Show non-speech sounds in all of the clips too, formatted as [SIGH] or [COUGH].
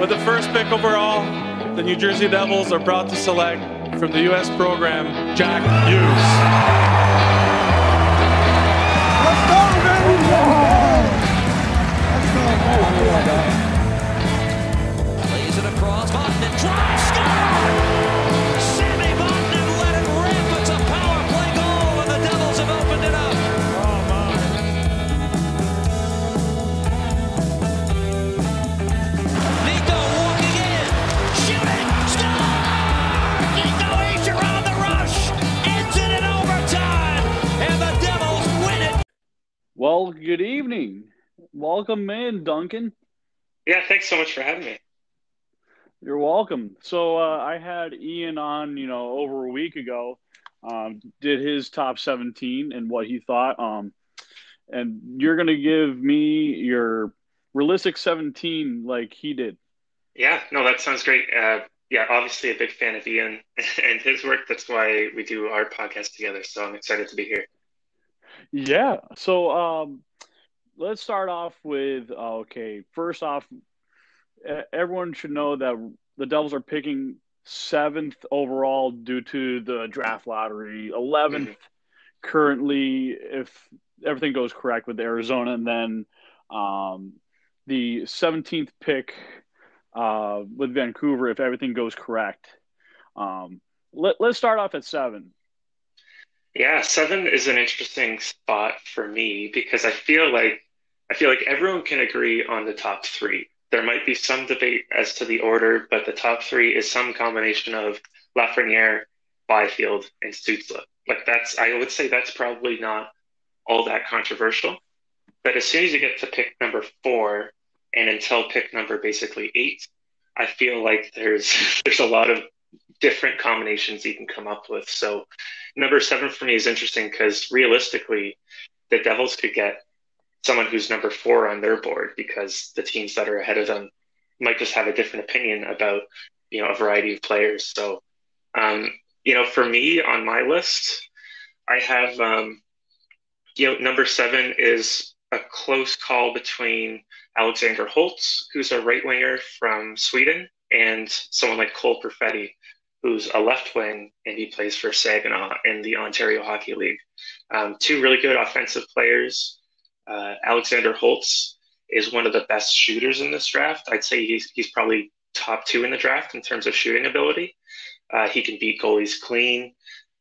With the first pick overall, the New Jersey Devils are proud to select from the U.S. program Jack Hughes. Lays it across. Vatanen drives, score! Well, good evening. Welcome in, Duncan. Yeah, thanks so much for having me. You're welcome. So uh, I had Ian on, you know, over a week ago. Um, did his top 17 and what he thought. Um, and you're gonna give me your realistic 17 like he did. Yeah, no, that sounds great. Uh, yeah, obviously a big fan of Ian [LAUGHS] and his work. That's why we do our podcast together. So I'm excited to be here. Yeah. So um, let's start off with okay. First off, everyone should know that the Devils are picking seventh overall due to the draft lottery, 11th Mhm. currently if everything goes correct with Arizona, and then um, the 17th pick uh, with Vancouver if everything goes correct. Um, let, let's start off at seven. Yeah, seven is an interesting spot for me because I feel like I feel like everyone can agree on the top three. There might be some debate as to the order, but the top three is some combination of Lafreniere, Byfield, and Stutzle. Like that's I would say that's probably not all that controversial. But as soon as you get to pick number four and until pick number basically eight, I feel like there's [LAUGHS] there's a lot of different combinations you can come up with. So number seven for me is interesting because realistically, the Devils could get someone who's number four on their board because the teams that are ahead of them might just have a different opinion about you know a variety of players. So um, you know, for me on my list, I have um, you know number seven is a close call between Alexander Holtz, who's a right winger from Sweden, and someone like Cole Perfetti, who's a left wing and he plays for Saginaw in the Ontario Hockey League. Um, two really good offensive players. Uh, Alexander Holtz is one of the best shooters in this draft. I'd say he's, he's probably top two in the draft in terms of shooting ability. Uh, he can beat goalies clean.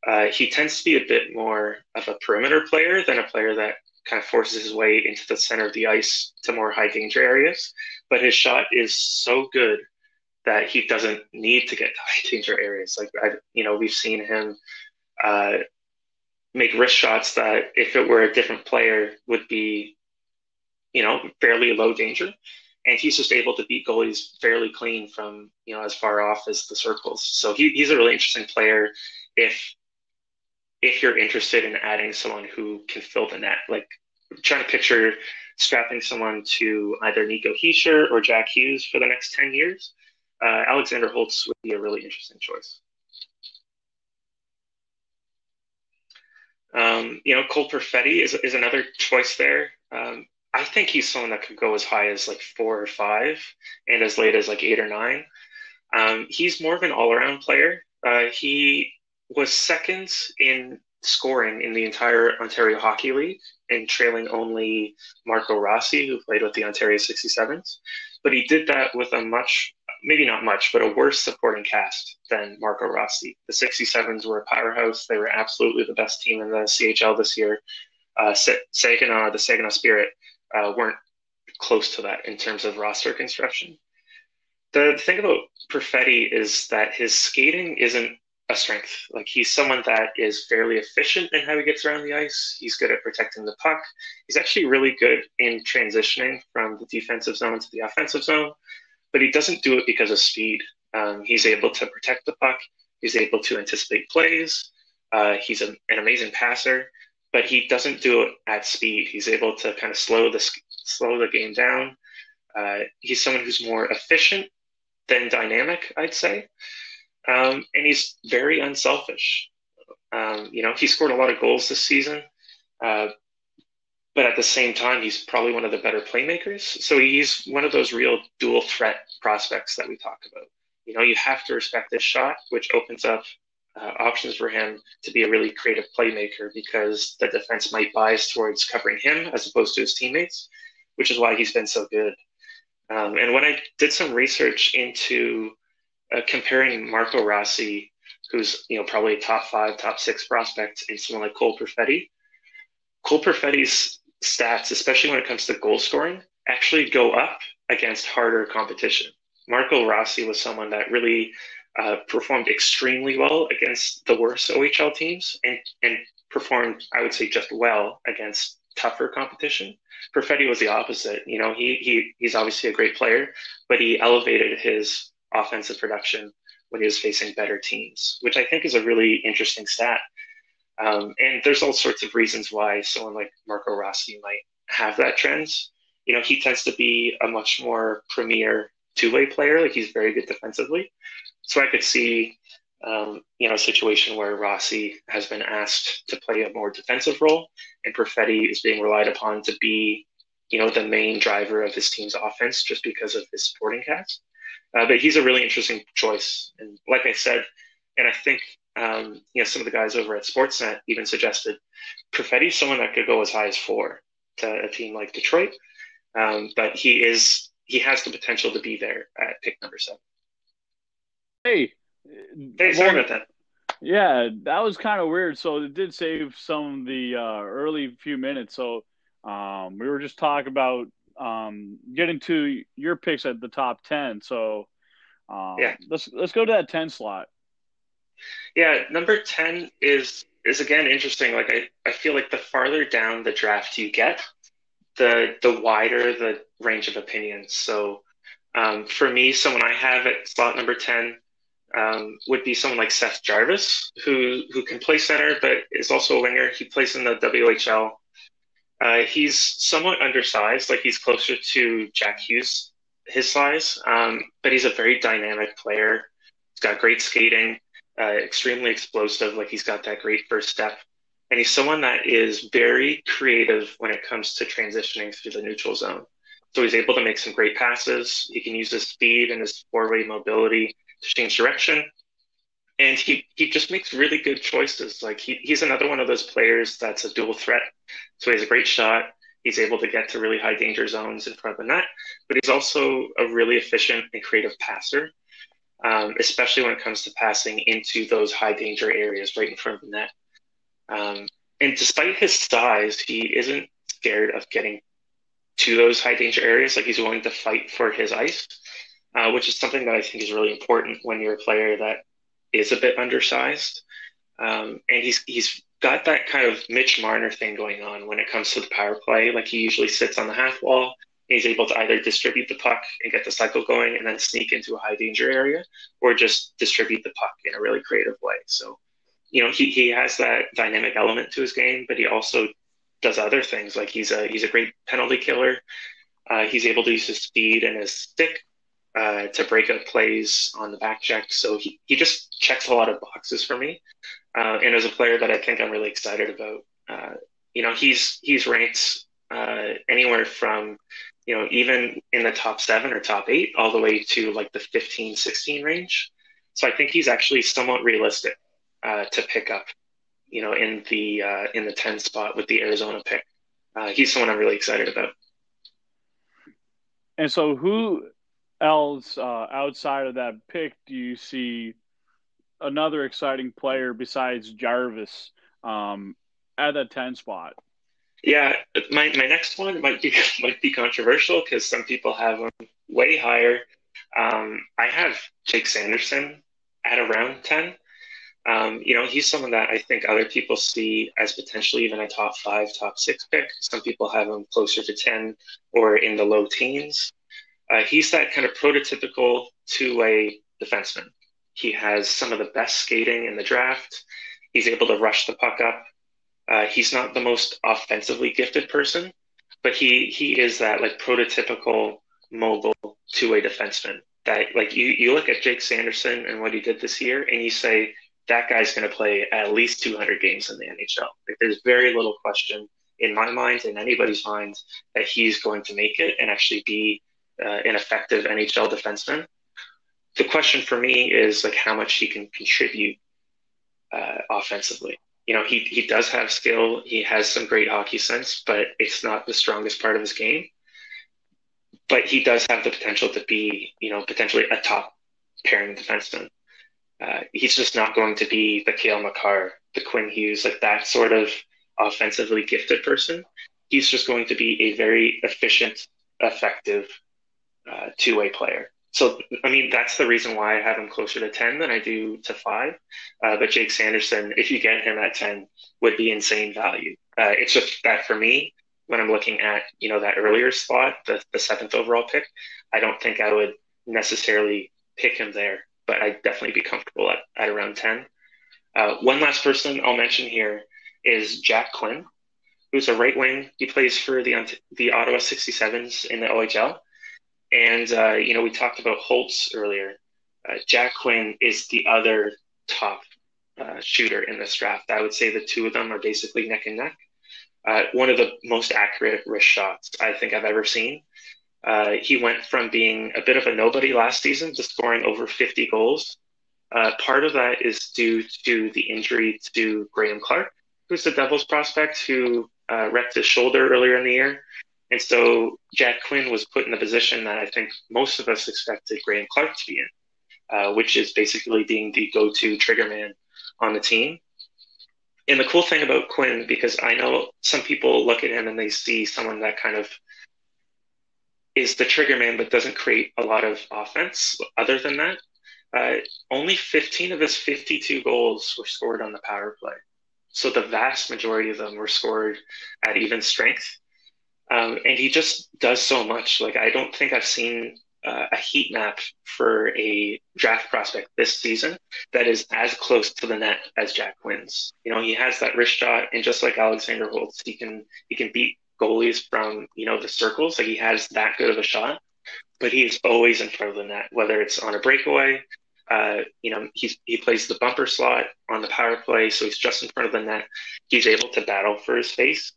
Uh, he tends to be a bit more of a perimeter player than a player that kind of forces his way into the center of the ice to more high danger areas. But his shot is so good that he doesn't need to get to high danger areas. Like I, you know, we've seen him uh, make wrist shots that, if it were a different player, would be, you know, fairly low danger. And he's just able to beat goalies fairly clean from you know as far off as the circles. So he, he's a really interesting player if if you're interested in adding someone who can fill the net. Like trying to picture strapping someone to either Nico Hischier or Jack Hughes for the next ten years uh, Alexander Holtz would be a really interesting choice. Um, you know, Cole Perfetti is, is another choice there. Um, I think he's someone that could go as high as like four or five and as late as like eight or nine. Um, he's more of an all around player. Uh, he was second in scoring in the entire Ontario Hockey League and trailing only Marco Rossi, who played with the Ontario 67s. But he did that with a much maybe not much, but a worse supporting cast than Marco Rossi. The 67s were a powerhouse. They were absolutely the best team in the CHL this year. Uh, Saginaw, the Saginaw Spirit, uh, weren't close to that in terms of roster construction. The thing about Perfetti is that his skating isn't a strength. Like he's someone that is fairly efficient in how he gets around the ice. He's good at protecting the puck. He's actually really good in transitioning from the defensive zone to the offensive zone but he doesn't do it because of speed. Um, he's able to protect the puck. He's able to anticipate plays. Uh, he's a, an amazing passer, but he doesn't do it at speed. He's able to kind of slow the slow the game down. Uh, he's someone who's more efficient than dynamic, I'd say, um, and he's very unselfish. Um, you know, he scored a lot of goals this season, uh, but at the same time, he's probably one of the better playmakers. So he's one of those real dual threat prospects that we talk about. You know, you have to respect this shot, which opens up uh, options for him to be a really creative playmaker because the defense might bias towards covering him as opposed to his teammates, which is why he's been so good. Um, and when I did some research into uh, comparing Marco Rossi, who's you know probably a top five, top six prospect, and someone like Cole Perfetti, Cole Perfetti's stats, especially when it comes to goal scoring, actually go up against harder competition. Marco Rossi was someone that really uh, performed extremely well against the worst OHL teams and, and performed, I would say, just well against tougher competition. Perfetti was the opposite. You know, he, he he's obviously a great player, but he elevated his offensive production when he was facing better teams, which I think is a really interesting stat. Um, and there's all sorts of reasons why someone like Marco Rossi might have that trend. You know, he tends to be a much more premier two-way player. Like he's very good defensively. So I could see, um, you know, a situation where Rossi has been asked to play a more defensive role, and Perfetti is being relied upon to be, you know, the main driver of his team's offense just because of his supporting cast. Uh, but he's a really interesting choice, and like I said, and I think um, you know some of the guys over at Sportsnet even suggested Perfetti someone that could go as high as four to a team like Detroit, um, but he is he has the potential to be there at pick number seven. Hey, hey, sorry about that. Yeah, that was kind of weird. So it did save some of the uh, early few minutes. So um, we were just talking about um, getting to your picks at the top ten. So um, yeah, let's let's go to that ten slot. Yeah, number ten is is again interesting. Like I, I feel like the farther down the draft you get, the the wider the range of opinions. So um, for me, someone I have at slot number ten um, would be someone like Seth Jarvis, who who can play center but is also a winger. He plays in the WHL. Uh, he's somewhat undersized, like he's closer to Jack Hughes, his size, um, but he's a very dynamic player. He's got great skating, uh, extremely explosive. Like he's got that great first step, and he's someone that is very creative when it comes to transitioning through the neutral zone. So he's able to make some great passes. He can use his speed and his four-way mobility to change direction. And he, he just makes really good choices. Like he, he's another one of those players that's a dual threat. So he has a great shot. He's able to get to really high danger zones in front of the net, but he's also a really efficient and creative passer, um, especially when it comes to passing into those high danger areas right in front of the net. Um, and despite his size, he isn't scared of getting to those high danger areas. Like he's willing to fight for his ice uh, which is something that I think is really important when you're a player that is a bit undersized. Um, and he's he's got that kind of Mitch Marner thing going on when it comes to the power play. Like he usually sits on the half wall. he's able to either distribute the puck and get the cycle going, and then sneak into a high danger area, or just distribute the puck in a really creative way. So, you know, he he has that dynamic element to his game, but he also does other things. Like he's a he's a great penalty killer. Uh, he's able to use his speed and his stick uh, to break up plays on the back check. So he, he just checks a lot of boxes for me. Uh, and as a player that I think I'm really excited about, uh, you know, he's he's ranked uh, anywhere from, you know, even in the top seven or top eight, all the way to like the 15, 16 range. So I think he's actually somewhat realistic uh, to pick up, you know, in the uh, in the 10 spot with the Arizona pick. he's someone I'm really excited about. And so, who else uh, outside of that pick do you see another exciting player besides Jarvis um, at that ten spot? Yeah, my, my next one might be [LAUGHS] might be controversial because some people have him way higher. Um, I have Jake Sanderson at around ten. Um, you know, he's someone that I think other people see as potentially even a top five, top six pick. Some people have him closer to ten or in the low teens. Uh, he's that kind of prototypical two-way defenseman. He has some of the best skating in the draft. He's able to rush the puck up. Uh, he's not the most offensively gifted person, but he he is that like prototypical mobile two-way defenseman. That like you you look at Jake Sanderson and what he did this year, and you say that guy's going to play at least 200 games in the NHL. Like there's very little question in my mind, in anybody's mind, that he's going to make it and actually be uh, an effective NHL defenseman. The question for me is like how much he can contribute uh, offensively. You know, he he does have skill. He has some great hockey sense, but it's not the strongest part of his game. But he does have the potential to be, you know, potentially a top pairing defenseman. Uh, he's just not going to be the Cale Makar, the Quinn Hughes, like that sort of offensively gifted person. He's just going to be a very efficient, effective uh, two way player. So, I mean, that's the reason why I have him closer to 10 than I do to five. Uh, but Jake Sanderson, if you get him at 10, would be insane value. Uh, it's just that for me, when I'm looking at, you know, that earlier spot, the, the seventh overall pick, I don't think I would necessarily pick him there, but I'd definitely be comfortable at, at around 10. Uh, one last person I'll mention here is Jack Quinn, who's a right wing. He plays for the, the Ottawa 67s in the OHL. And, uh, you know, we talked about Holtz earlier. Uh, Jack Quinn is the other top uh, shooter in this draft. I would say the two of them are basically neck and neck. Uh, one of the most accurate wrist shots I think I've ever seen. Uh, he went from being a bit of a nobody last season to scoring over 50 goals. Uh, part of that is due to the injury to Graham Clark, who's the Devils prospect who wrecked his shoulder earlier in the year. And so Jack Quinn was put in the position that I think most of us expected Graham Clark to be in, uh, which is basically being the go to trigger man on the team. And the cool thing about Quinn, because I know some people look at him and they see someone that kind of is the trigger man but doesn't create a lot of offense other than that. Uh, only 15 of his 52 goals were scored on the power play. So the vast majority of them were scored at even strength. Um, and he just does so much. Like I don't think I've seen uh, a heat map for a draft prospect this season that is as close to the net as Jack Quinn's. You know, he has that wrist shot, and just like Alexander Holtz, he can he can beat goalies from you know the circles. Like he has that good of a shot, but he's always in front of the net, whether it's on a breakaway. Uh, you know, he's, he plays the bumper slot on the power play, so he's just in front of the net. He's able to battle for his space,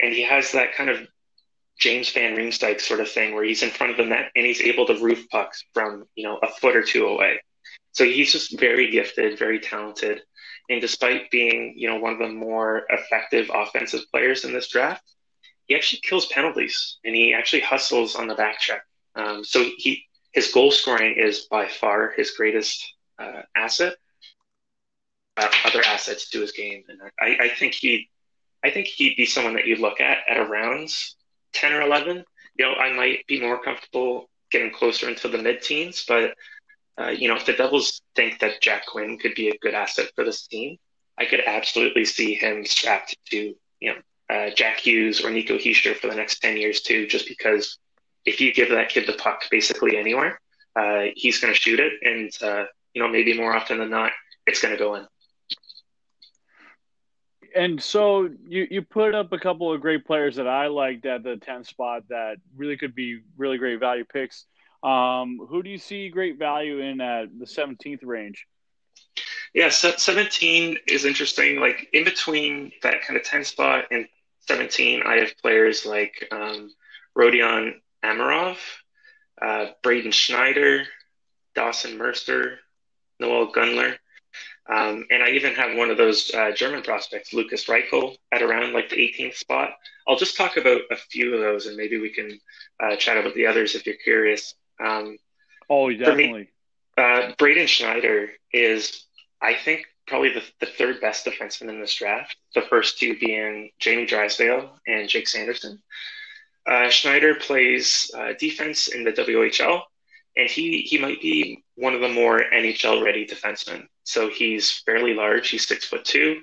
and he has that kind of James Van Riemsdyk sort of thing where he's in front of the net and he's able to roof pucks from, you know, a foot or two away. So he's just very gifted, very talented. And despite being, you know, one of the more effective offensive players in this draft, he actually kills penalties and he actually hustles on the back check. Um, so he his goal scoring is by far his greatest uh, asset. Uh, other assets to his game, and I, I think he, I think he'd be someone that you look at at a rounds 10 or 11, you know, I might be more comfortable getting closer into the mid teens. But, uh, you know, if the Devils think that Jack Quinn could be a good asset for this team, I could absolutely see him strapped to, you know, uh, Jack Hughes or Nico Hischier for the next 10 years too, just because if you give that kid the puck basically anywhere, uh, he's going to shoot it. And, uh, you know, maybe more often than not, it's going to go in and so you you put up a couple of great players that I liked at the 10th spot that really could be really great value picks. Um, who do you see great value in at the 17th range? Yeah, so 17 is interesting. Like in between that kind of 10 spot and 17, I have players like um, Rodion Amirov, uh, Braden Schneider, Dawson Mercer, Noel Gunler. Um, and I even have one of those uh, German prospects, Lukas Reichel, at around like the 18th spot. I'll just talk about a few of those, and maybe we can uh, chat about the others if you're curious. Um, oh, definitely. Me, uh, Braden Schneider is, I think, probably the, the third best defenseman in this draft. The first two being Jamie Drysdale and Jake Sanderson. Uh, Schneider plays uh, defense in the WHL, and he he might be one of the more NHL ready defensemen. So he's fairly large. He's six foot two.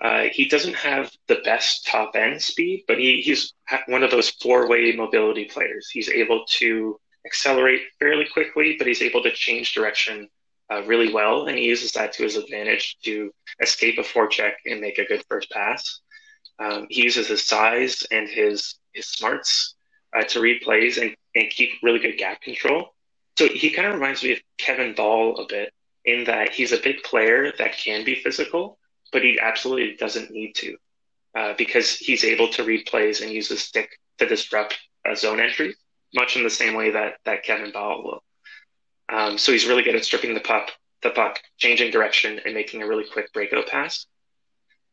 Uh, he doesn't have the best top end speed, but he, he's one of those four way mobility players. He's able to accelerate fairly quickly, but he's able to change direction uh, really well, and he uses that to his advantage to escape a forecheck and make a good first pass. Um, he uses his size and his his smarts uh, to read plays and, and keep really good gap control. So he kind of reminds me of Kevin Bahl a bit in that he's a big player that can be physical, but he absolutely doesn't need to. uh, because he's able to read plays and use his stick to disrupt a zone entry, much in the same way that that Kevin Bahl will. Um, so he's really good at stripping the puck, the puck, changing direction, and making a really quick breakout pass.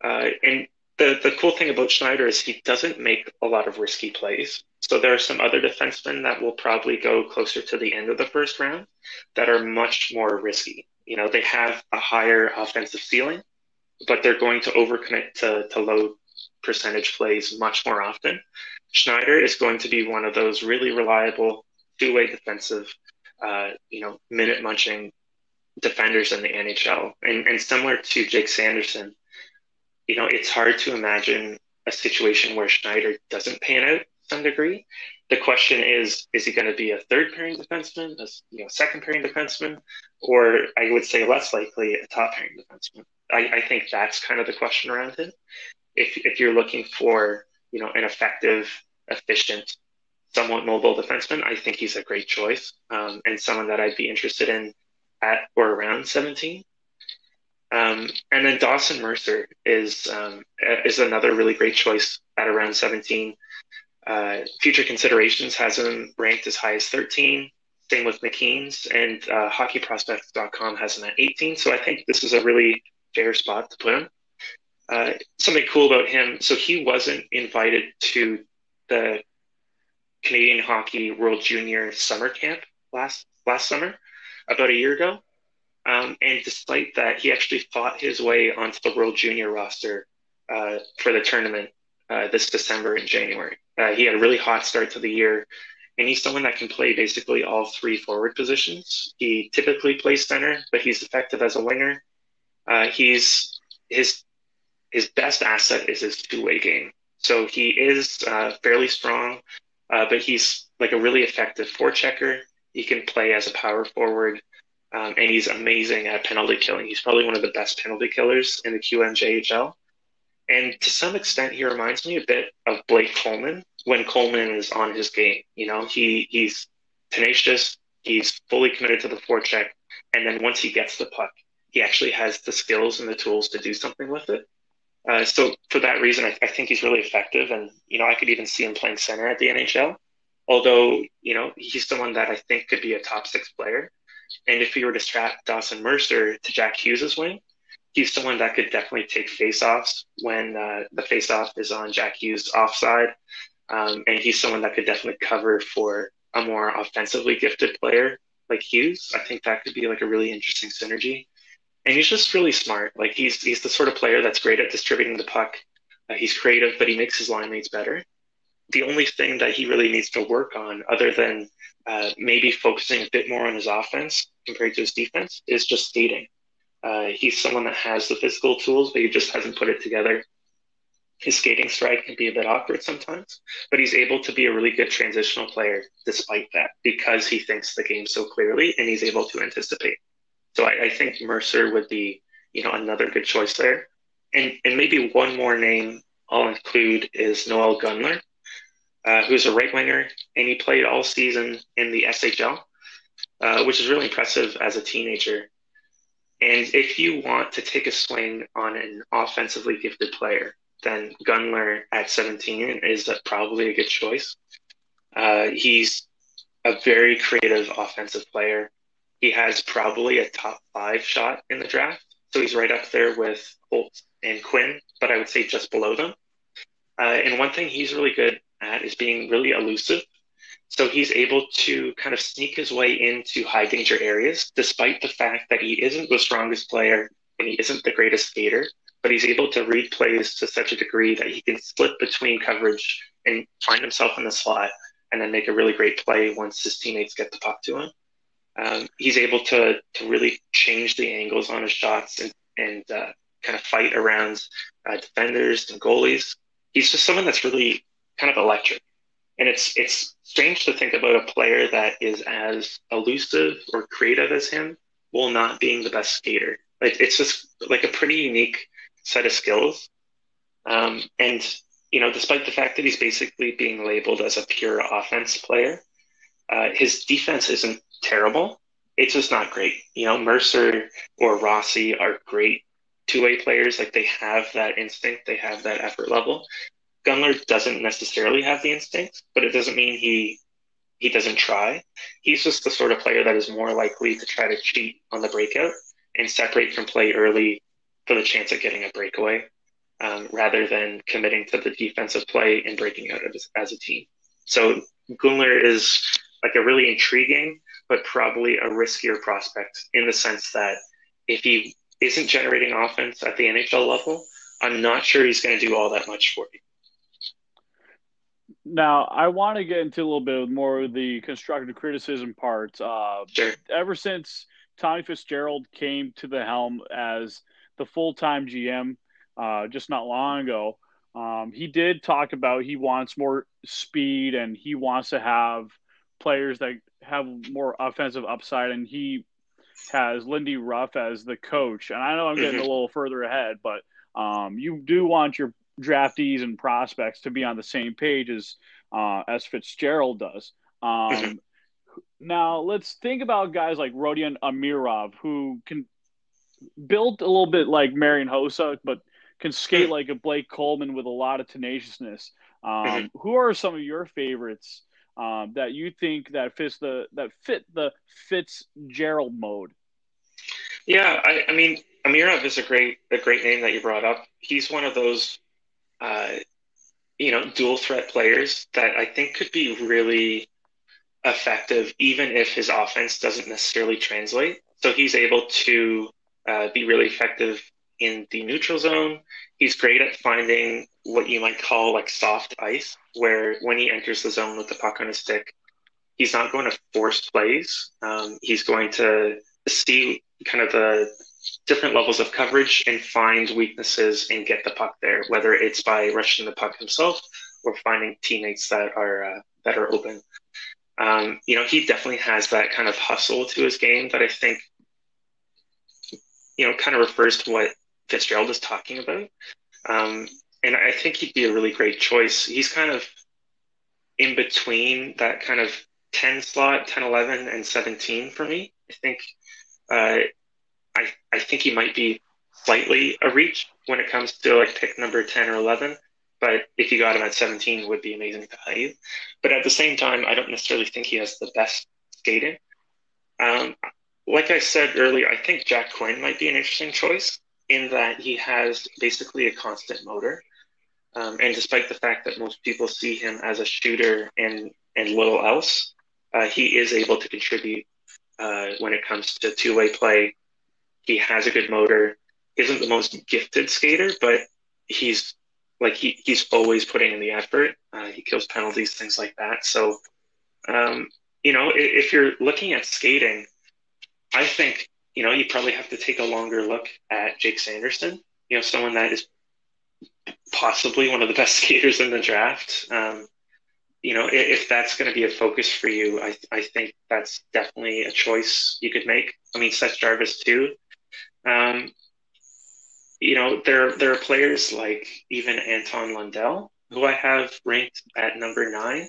Uh, and the the cool thing about Schneider is he doesn't make a lot of risky plays. So there are some other defensemen that will probably go closer to the end of the first round that are much more risky. You know, they have a higher offensive ceiling, but they're going to overcommit to, to low percentage plays much more often. Schneider is going to be one of those really reliable two-way defensive, uh, you know, minute munching defenders in the NHL. And, and similar to Jake Sanderson, you know, it's hard to imagine a situation where Schneider doesn't pan out some degree. The question is, is he going to be a third pairing defenseman, a you know, second pairing defenseman, or I would say less likely a top pairing defenseman? I, I think that's kind of the question around him. If, if you're looking for, you know, an effective, efficient, somewhat mobile defenseman, I think he's a great choice um, and someone that I'd be interested in at or around 17. Um, and then Dawson Mercer is um, is another really great choice at around 17. Uh, Future Considerations has him ranked as high as 13. Same with McKeen's, and uh, HockeyProspects.com has him at 18. So I think this is a really fair spot to put him. Uh, something cool about him, so he wasn't invited to the Canadian Hockey World Junior Summer Camp last last summer, about a year ago. Um, and despite that, he actually fought his way onto the World Junior roster uh, for the tournament uh, this December and January. Uh, he had a really hot start to the year, and he's someone that can play basically all three forward positions. He typically plays center, but he's effective as a winger. Uh, he's his his best asset is his two way game. So he is uh, fairly strong, uh, but he's like a really effective forechecker. He can play as a power forward, um, and he's amazing at penalty killing. He's probably one of the best penalty killers in the QMJHL. And to some extent, he reminds me a bit of Blake Coleman when Coleman is on his game. You know, he he's tenacious, he's fully committed to the forecheck, and then once he gets the puck, he actually has the skills and the tools to do something with it. Uh, so for that reason, I, I, think he's really effective, and you know, I could even see him playing center at the NHL. Although you know, he's someone that I think could be a top six player. And if we were to strap Dawson Mercer to Jack Hughes's wing, he's someone that could definitely take faceoffs when uh, the faceoff is on Jack Hughes' offside. Um, and he's someone that could definitely cover for a more offensively gifted player like Hughes. I think that could be like a really interesting synergy. And he's just really smart. Like he's he's the sort of player that's great at distributing the puck. Uh, he's creative, but he makes his line mates better. The only thing that he really needs to work on, other than uh, maybe focusing a bit more on his offense compared to his defense, is just skating. Uh, he's someone that has the physical tools, but he just hasn't put it together. His skating stride can be a bit awkward sometimes, but he's able to be a really good transitional player despite that because he thinks the game so clearly and he's able to anticipate. So I, I think Mercer would be, you know, another good choice there. And and maybe one more name I'll include is Noel Gunler, uh, who's a right winger, and he played all season in the SHL, uh, which is really impressive as a teenager. And if you want to take a swing on an offensively gifted player, then Gunler at 17 is probably a good choice. Uh, he's a very creative offensive player. He has probably a top five shot in the draft. So he's right up there with Holt and Quinn, but I would say just below them. Uh, and one thing he's really good at is being really elusive so he's able to kind of sneak his way into high danger areas, despite the fact that he isn't the strongest player and he isn't the greatest skater, but he's able to read plays to such a degree that he can slip between coverage and find himself in the slot and then make a really great play once his teammates get the puck to him. Um, he's able to to really change the angles on his shots and and uh, kind of fight around uh, defenders and goalies. He's just someone that's really kind of electric. And it's it's strange to think about a player that is as elusive or creative as him while not being the best skater. Like it's just like a pretty unique set of skills. Um, and you know, despite the fact that he's basically being labeled as a pure offense player, uh, his defense isn't terrible. It's just not great. You know, Mercer or Rossi are great two way players, like they have that instinct, they have that effort level. Gunler doesn't necessarily have the instincts, but it doesn't mean he he doesn't try. He's just the sort of player that is more likely to try to cheat on the breakout and separate from play early for the chance of getting a breakaway, um, rather than committing to the defensive play and breaking out as, as a team. So Gunler is like a really intriguing, but probably a riskier prospect in the sense that if he isn't generating offense at the NHL level, I'm not sure he's going to do all that much for you. Now, I want to get into a little bit more of the constructive criticism part. Uh, Sure. Ever since Tommy Fitzgerald came to the helm as the full time GM uh, just not long ago, um, he did talk about he wants more speed and he wants to have players that have more offensive upside. And he has Lindy Ruff as the coach. And I know I'm getting a little further ahead, but um, you do want your draftees and prospects to be on the same page as uh, as Fitzgerald does. Um. [LAUGHS] Now let's think about guys like Rodion Amirov, who can build a little bit like Marian Hossa, but can skate like a Blake Coleman with a lot of tenaciousness. Um, Mhm. Who are some of your favorites um, that you think that fits the that fit the Fitzgerald mode? Yeah, I, I mean, Amirov is a great a great name that you brought up. He's one of those, uh, you know, dual threat players that I think could be really effective, even if his offense doesn't necessarily translate. So he's able to uh, be really effective in the neutral zone. He's great at finding what you might call like soft ice, where when he enters the zone with the puck on his stick, he's not going to force plays. Um, he's going to see kind of the different levels of coverage and find weaknesses and get the puck there, whether it's by rushing the puck himself or finding teammates that are uh, that are open. Um, you know, he definitely has that kind of hustle to his game that I think, you know, kind of refers to what Fitzgerald is talking about. Um, and I think he'd be a really great choice. He's kind of in between that kind of 10 slot, 10, 11, and 17 for me. I think, uh, I, I think he might be slightly a reach when it comes to like pick number 10 or 11. But if you got him at 17, would be amazing value. But at the same time, I don't necessarily think he has the best skating. Um, like I said earlier, I think Jack Quinn might be an interesting choice in that he has basically a constant motor. Um, and despite the fact that most people see him as a shooter and, and little else, uh, he is able to contribute uh, when it comes to two way play. He has a good motor, isn't the most gifted skater, but he's like he, he's always putting in the effort. Uh, he kills penalties, things like that. So, um, you know, if, if you're looking at skating, I think you know you probably have to take a longer look at Jake Sanderson. You know, someone that is possibly one of the best [LAUGHS] skaters in the draft. Um, you know, if, if that's going to be a focus for you, I, I think that's definitely a choice you could make. I mean, Seth Jarvis too. Um, you know, there there are players like even Anton Lundell, who I have ranked at number nine,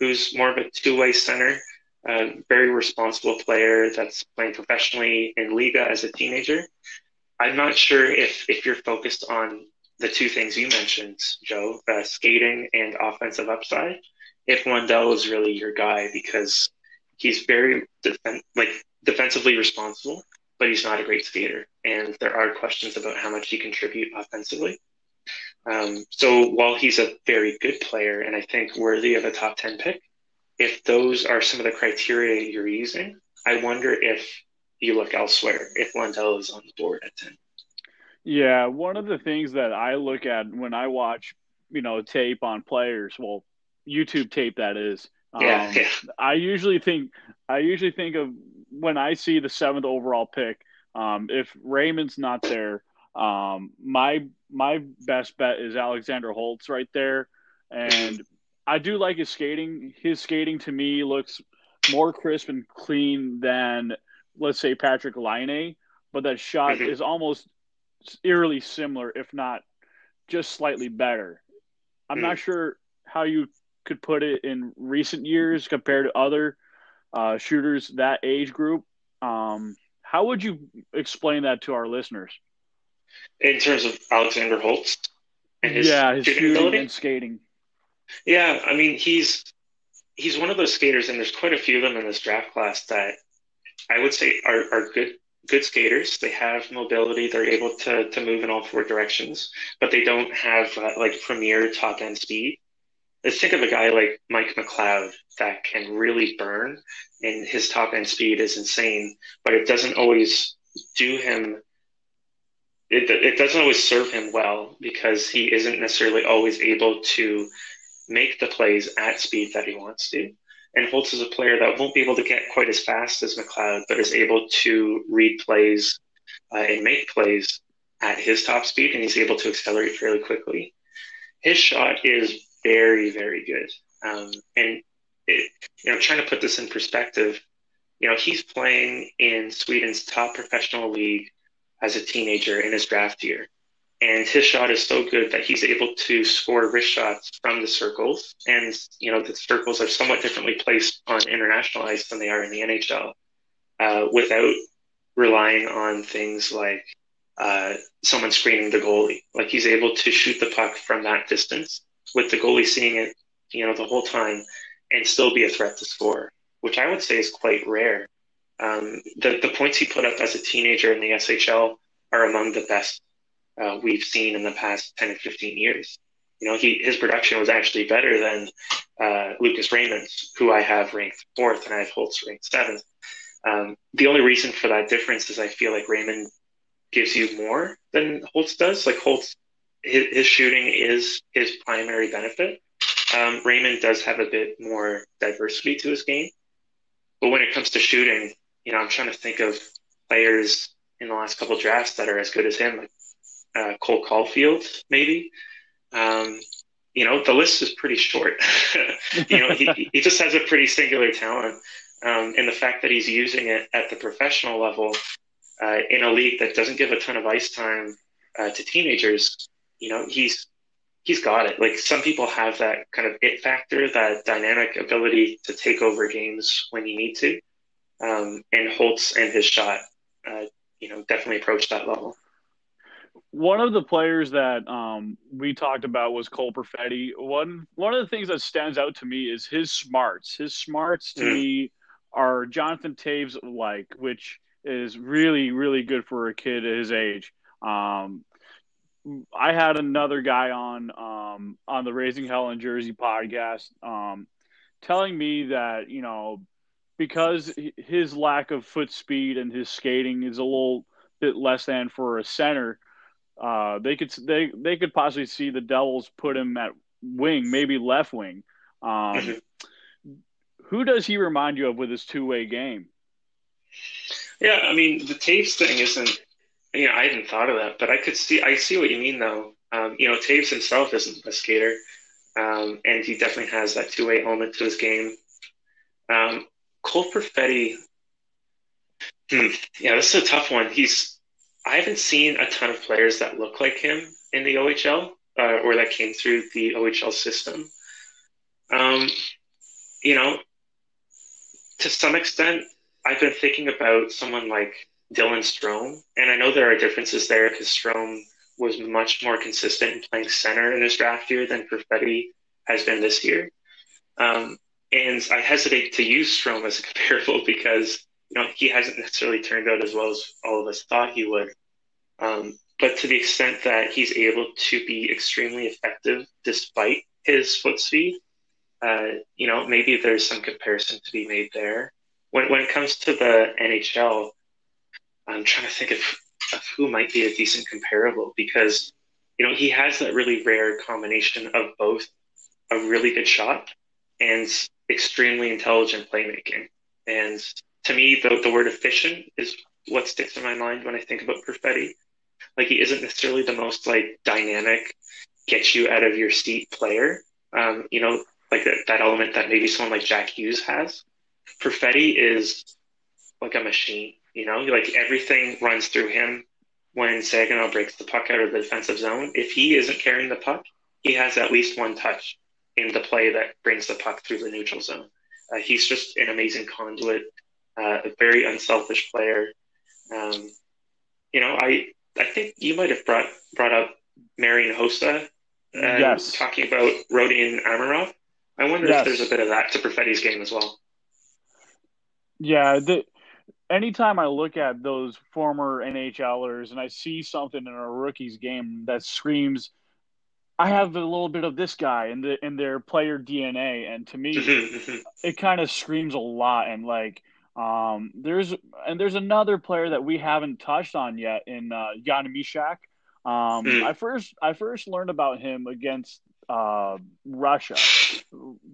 who's more of a two way center, a very responsible player that's playing professionally in Liiga as a teenager. I'm not sure if if you're focused on the two things you mentioned, Joe, uh, skating and offensive upside. If Lundell is really your guy because he's very defen- like defensively responsible, but he's not a great skater, and there are questions about how much he contribute offensively. Um, so while he's a very good player and I think worthy of a top ten pick, if those are some of the criteria you're using, I wonder if you look elsewhere if Lundell is on the board at ten. Yeah, one of the things that I look at when I watch, you know, tape on players, well, YouTube tape that is. Yeah, um, yeah. I usually think I usually think of when I see the seventh overall pick. Um, if Raymond's not there, um, my my best bet is Alexander Holtz right there, and I do like his skating. His skating to me looks more crisp and clean than let's say Patrik Laine, but that shot Mhm. is almost eerily similar, if not just slightly better. I'm not sure how you could put it in recent years compared to other uh, shooters that age group. Um, how would you explain that to our listeners? In terms of Alexander Holtz and his yeah, his shooting, and skating. Yeah, I mean he's he's one of those skaters, and there's quite a few of them in this draft class that I would say are, are good good skaters. They have mobility. They're able to to move in all four directions, but they don't have uh, like premier top end speed. Let's think of a guy like Mike McLeod that can really burn, and his top end speed is insane, but it doesn't always do him. It, it doesn't always serve him well because he isn't necessarily always able to make the plays at speed that he wants to. And Holtz is a player that won't be able to get quite as fast as McLeod, but is able to read plays uh, and make plays at his top speed, and he's able to accelerate fairly quickly. His shot is very, very good. Um, and it, you know, trying to put this in perspective, you know, he's playing in Sweden's top professional league as a teenager in his draft year. And his shot is so good that he's able to score wrist shots from the circles. And, you know, the circles are somewhat differently placed on international ice than they are in the NHL uh, without relying on things like uh, someone screening the goalie. Like he's able to shoot the puck from that distance with the goalie seeing it, you know, the whole time and still be a threat to score, which I would say is quite rare. Um, the, the points he put up as a teenager in the SHL are among the best uh, we've seen in the past 10 and 15 years. You know, he, his production was actually better than uh, Lucas Raymond, who I have ranked fourth and I have Holtz ranked seventh. Um, the only reason for that difference is I feel like Raymond gives you more than Holtz does. Like Holtz, his, his shooting is his primary benefit. Um, Raymond does have a bit more diversity to his game. But when it comes to shooting, you know, I'm trying to think of players in the last couple drafts that are as good as him. Like uh, Cole Caufield, maybe. Um, you know, the list is pretty short. [LAUGHS] you know, he, he just has a pretty singular talent. Um, and the fact that he's using it at the professional level uh, in a league that doesn't give a ton of ice time uh, to teenagers, you know, he's he's got it. Like some people have that kind of it factor, that dynamic ability to take over games when you need to. Um, and Holtz and his shot, uh, you know, definitely approach that level one of the players that um, we talked about was Cole Perfetti. One one of the things that stands out to me is his smarts. His smarts to mm. me are Jonathan Toews like, which is really really good for a kid at his age. Um, I had another guy on um, on the Raising Hell in Jersey podcast um, telling me that you know because his lack of foot speed and his skating is a little bit less than for a center uh, they could they they could possibly see the Devils put him at wing, maybe left wing. Um, [LAUGHS] who does he remind you of with his two way game? Yeah, I mean the Toews thing isn't. You know, I hadn't thought of that, but I could see. I see what you mean, though. Um, you know, Toews himself isn't a skater, um, and he definitely has that two way element to his game. Um, Cole Perfetti. Hmm, yeah, this is a tough one. He's I haven't seen a ton of players that look like him in the OHL uh, or that came through the OHL system. Um, you know, to some extent, I've been thinking about someone like Dylan Strome, and I know there are differences there because Strome was much more consistent in playing center in his draft year than Perfetti has been this year. Um, and I hesitate to use Strome as a [LAUGHS] comparable because you know, he hasn't necessarily turned out as well as all of us thought he would. Um, but to the extent that he's able to be extremely effective despite his foot speed, uh, you know, maybe there's some comparison to be made there. When, when it comes to the NHL, I'm trying to think of, of who might be a decent comparable because, you know, he has that really rare combination of both a really good shot and extremely intelligent playmaking. And to me, the, the word efficient is what sticks in my mind when I think about Perfetti. Like he isn't necessarily the most like dynamic, get you out of your seat player. Um, you know, like that, that element that maybe someone like Jack Hughes has. Perfetti is like a machine. You know, like everything runs through him. When Saginaw breaks the puck out of the defensive zone, if he isn't carrying the puck, he has at least one touch in the play that brings the puck through the neutral zone. Uh, he's just an amazing conduit uh, a very unselfish player. Um, you know, I I think you might have brought brought up Marian Hossa, uh, Yes. talking about Rodion Amirov. I wonder Yes. if there's a bit of that to Perfetti's game as well. Yeah, the, anytime I look at those former NHLers and I see something in a rookie's game that screams, I have a little bit of this guy in the in their player DNA, and to me, [LAUGHS] it kind of screams a lot. And like, um, there's and there's another player that we haven't touched on yet in uh, Jan Mysak. Um, Mm. I first I first learned about him against uh, Russia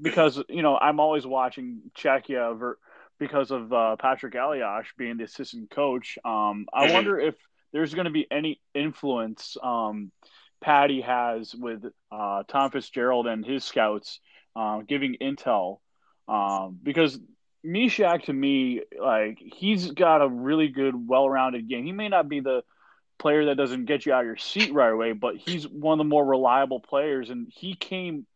because you know I'm always watching Czechia ver- because of uh, Patrik Elias being the assistant coach. Um, I Mhm. wonder if there's going to be any influence um, Patty has with uh, Tom Fitzgerald and his scouts uh, giving intel um, because Mysak to me like he's got a really good, well-rounded game. He may not be the player that doesn't get you out of your seat right away, but he's one of the more reliable players, and he came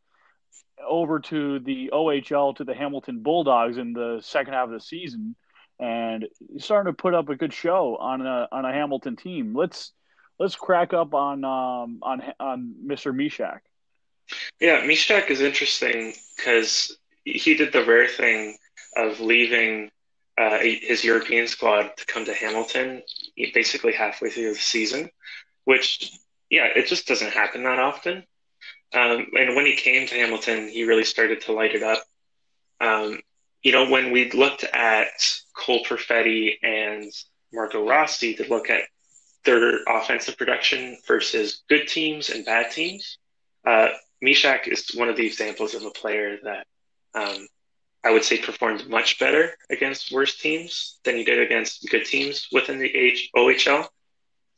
over to the OHL to the Hamilton Bulldogs in the second half of the season, and starting to put up a good show on a on a Hamilton team. Let's let's crack up on um, on on Mr. Mysak. Yeah, Mysak is interesting because he did the rare thing of leaving uh, his European squad to come to Hamilton basically halfway through the season, which, yeah, it just doesn't happen that often. Um, and when he came to Hamilton, he really started to light it up. Um, you know, when we looked at Cole Perfetti and Marco Rossi to look at their offensive production versus good teams and bad teams, uh, Mysak is one of the examples of a player that um, I would say performed much better against worse teams than he did against good teams within the H- OHL.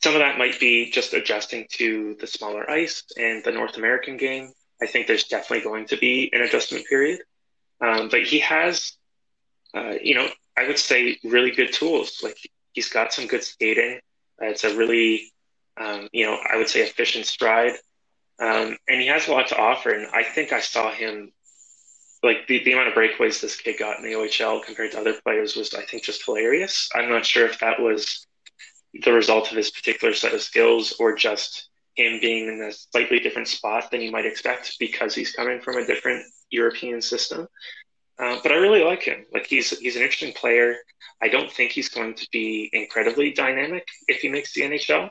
Some of that might be just adjusting to the smaller ice and the North American game. I think there's definitely going to be an adjustment period. Um, but he has, uh, you know, I would say really good tools. Like he's got some good skating. Uh, it's a really, um, you know, I would say efficient stride. Um, and he has a lot to offer. And I think I saw him, like the, the amount of breakaways this kid got in the OHL compared to other players was, I think, just hilarious. I'm not sure if that was the result of his particular set of skills or just him being in a slightly different spot than you might expect because he's coming from a different European system. Uh, but I really like him. Like he's he's an interesting player. I don't think he's going to be incredibly dynamic if he makes the NHL,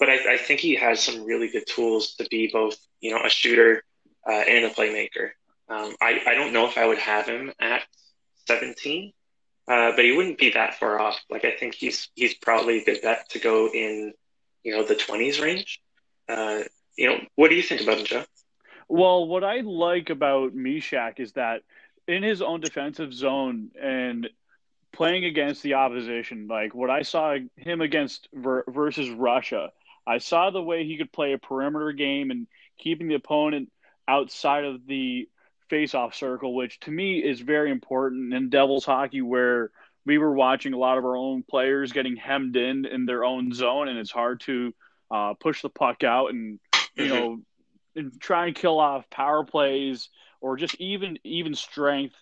but I, I think he has some really good tools to be both you know a shooter uh, and a playmaker. Um, I I don't know if I would have him at 17, uh, but he wouldn't be that far off. Like I think he's he's probably a good bet to go in you know the 20s range. Uh, you know, what do you think about him, Joe? Well, what I like about Mysak is that in his own defensive zone and playing against the opposition, like what I saw him against ver- versus Russia, I saw the way he could play a perimeter game and keeping the opponent outside of the face-off circle, which to me is very important in Devils hockey, where we were watching a lot of our own players getting hemmed in in their own zone, and it's hard to uh, push the puck out and you know and try and kill off power plays or just even even strength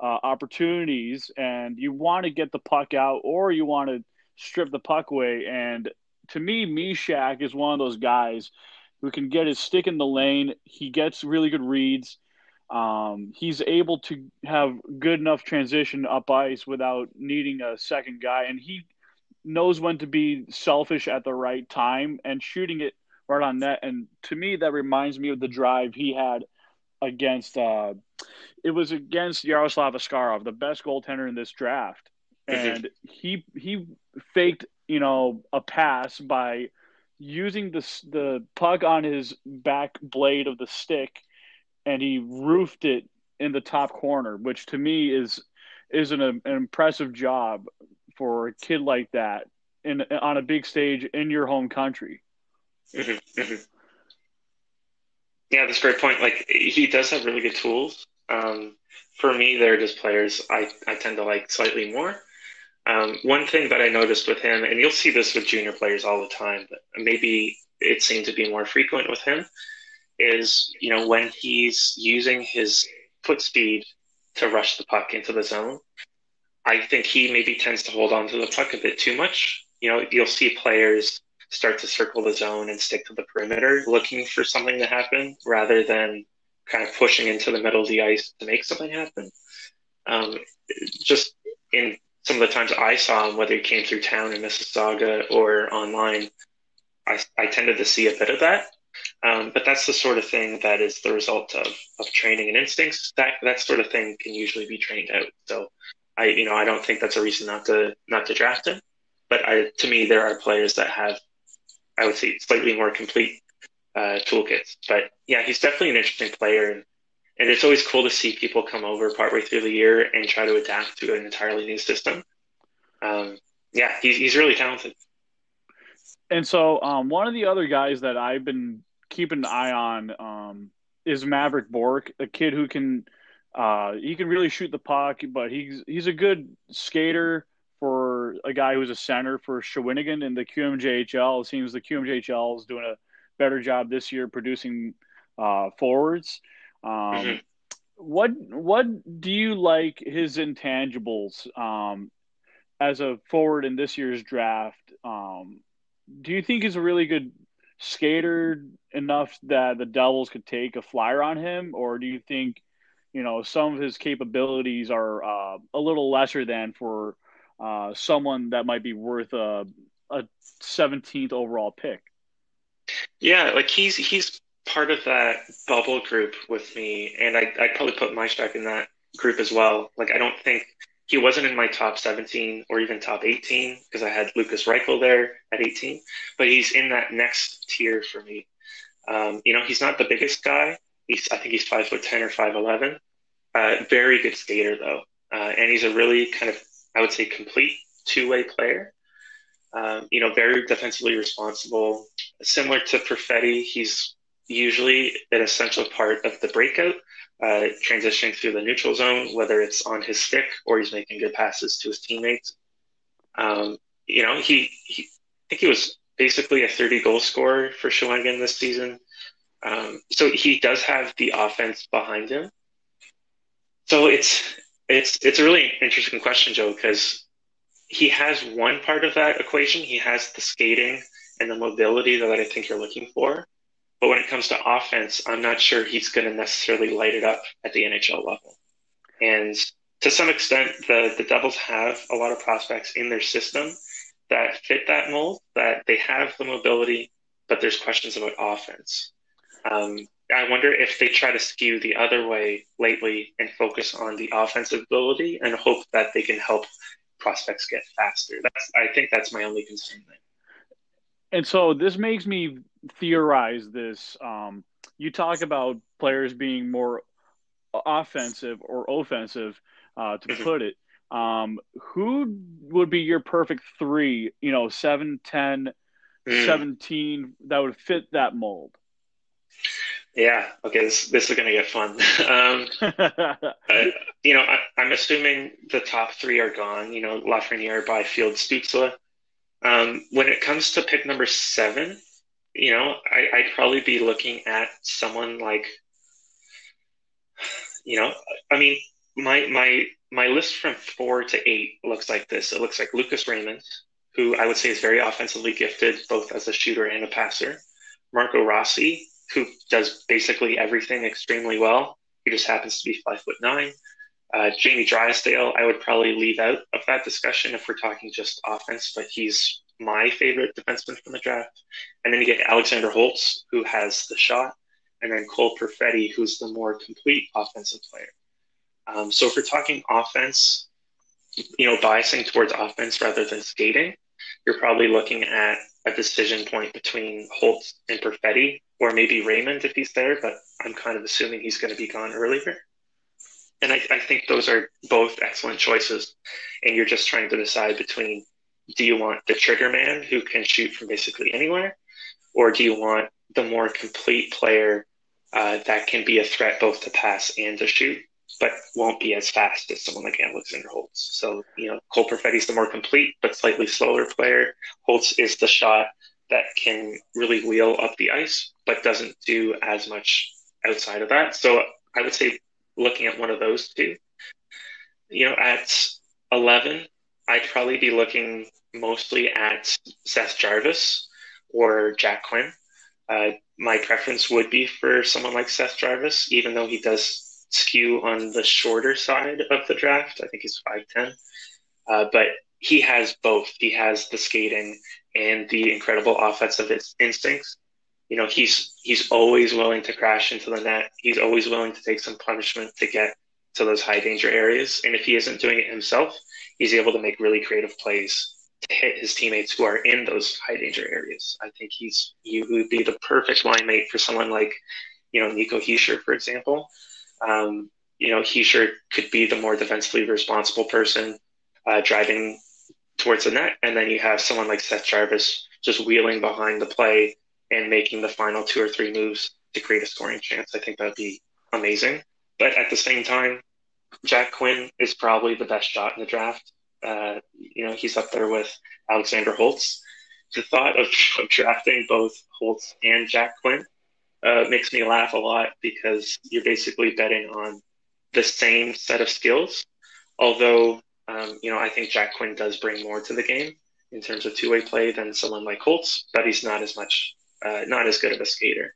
uh, opportunities. And you want to get the puck out, or you want to strip the puck away. And to me, Mysak is one of those guys who can get his stick in the lane. He gets really good reads. Um, he's able to have good enough transition up ice without needing a second guy, and he knows when to be selfish at the right time and shooting it right on net. And to me, that reminds me of the drive he had against. Uh, it was against Yaroslav Askarov, the best goaltender in this draft, and he he faked you know a pass by using the the puck on his back blade of the stick, and he roofed it in the top corner, which to me is is an, an impressive job for a kid like that in on a big stage in your home country. Mm-hmm, mm-hmm. Yeah, that's a great point. Like he does have really good tools. Um, for me, they're just players I, I tend to like slightly more. Um, one thing that I noticed with him, and you'll see this with junior players all the time, but maybe it seemed to be more frequent with him, is you know when he's using his foot speed to rush the puck into the zone. I think he maybe tends to hold on to the puck a bit too much. You know, you'll see players start to circle the zone and stick to the perimeter, looking for something to happen rather than kind of pushing into the middle of the ice to make something happen. Um, just in some of the times I saw him, whether he came through town in Mississauga or online, I, I tended to see a bit of that. Um, but that's the sort of thing that is the result of, of training and instincts. That that sort of thing can usually be trained out. So I you know I don't think that's a reason not to not to draft him. But I, to me, there are players that have I would say slightly more complete uh, toolkits. But yeah, he's definitely an interesting player, and, and it's always cool to see people come over partway through the year and try to adapt to an entirely new system. Um, yeah, he's he's really talented. And so, um, one of the other guys that I've been keeping an eye on um, is Mavrik Bourque, a kid who can uh, he can really shoot the puck, but he's he's a good skater for a guy who's a center for Shawinigan in the QMJHL. It seems the QMJHL is doing a better job this year producing uh, forwards. Um, mm-hmm. What what do you like his intangibles um, as a forward in this year's draft? Um, do you think he's a really good skater enough that the Devils could take a flyer on him, or do you think, you know, some of his capabilities are uh, a little lesser than for uh, someone that might be worth a a 17th overall pick? Yeah, like he's he's part of that bubble group with me, and I I'd probably put my Mysak in that group as well. Like I don't think he wasn't in my top 17 or even top 18 because I had Lukas Reichel there at 18, but he's in that next tier for me. Um, you know, he's not the biggest guy. He's I think he's five foot ten or five eleven. Uh, very good skater though, uh, and he's a really kind of I would say complete two way player. Um, you know, very defensively responsible. Similar to Perfetti, he's usually an essential part of the breakout uh, transitioning through the neutral zone, whether it's on his stick or he's making good passes to his teammates. Um, you know, he, he, I think he was basically a 30 goal scorer for Shawinigan this season. Um, so he does have the offense behind him. So it's it's it's a really interesting question, Joe, because he has one part of that equation. He has the skating and the mobility that I think you're looking for. But when it comes to offense, I'm not sure he's going to necessarily light it up at the NHL level. And to some extent, the, the Devils have a lot of prospects in their system that fit that mold, that they have the mobility, but there's questions about offense. Um, I wonder if they try to skew the other way lately and focus on the offensive ability and hope that they can help prospects get faster. That's I think that's my only concern there. And so this makes me theorize this. Um, you talk about players being more offensive or offensive, uh, to put it. Um, who would be your perfect three, you know, 7, 10, mm. 17 that would fit that mold? Yeah. Okay. This, this is going to get fun. [LAUGHS] um, [LAUGHS] uh, you know, I, am assuming the top three are gone. You know, Lafreniere, Byfield, Stützle. Um, when it comes to pick number seven, you know, I, I'd probably be looking at someone like, you know, I mean, my my my list from four to eight looks like this. It looks like Lucas Raymond, who I would say is very offensively gifted, both as a shooter and a passer. Marco Rossi, who does basically everything extremely well. He just happens to be five foot nine. Uh, Jamie Drysdale, I would probably leave out of that discussion if we're talking just offense, but he's my favorite defenseman from the draft. And then you get Alexander Holtz, who has the shot, and then Cole Perfetti, who's the more complete offensive player. Um, so if we're talking offense, you know, biasing towards offense rather than skating, you're probably looking at a decision point between Holtz and Perfetti, or maybe Raymond if he's there, but I'm kind of assuming he's going to be gone earlier. And I, I think those are both excellent choices. And you're just trying to decide between do you want the trigger man who can shoot from basically anywhere, or do you want the more complete player uh, that can be a threat both to pass and to shoot, but won't be as fast as someone like Alexander Holtz? So, you know, Cole Perfetti's the more complete but slightly slower player. Holtz is the shot that can really wheel up the ice, but doesn't do as much outside of that. So I would say looking at one of those two. You know, at 11, I'd probably be looking mostly at Seth Jarvis or Jack Quinn. Uh, my preference would be for someone like Seth Jarvis, even though he does skew on the shorter side of the draft. I think he's 5'10. Uh, but he has both. He has the skating and the incredible offensive instincts. You know, he's he's always willing to crash into the net. He's always willing to take some punishment to get to those high danger areas. And if he isn't doing it himself, he's able to make really creative plays to hit his teammates who are in those high danger areas. I think he's he would be the perfect line mate for someone like, you know, Nico Hischier, for example. Um, you know, Hischier could be the more defensively responsible person uh, driving towards the net, and then you have someone like Seth Jarvis just wheeling behind the play and making the final two or three moves to create a scoring chance. I think that'd be amazing. But at the same time, Jack Quinn is probably the best shot in the draft. Uh, you know, he's up there with Alexander Holtz. The thought of, [LAUGHS] of drafting both Holtz and Jack Quinn uh, makes me laugh a lot because you're basically betting on the same set of skills. Although, um, you know, I think Jack Quinn does bring more to the game in terms of two-way play than someone like Holtz, but he's not as much, uh, not as good of a skater.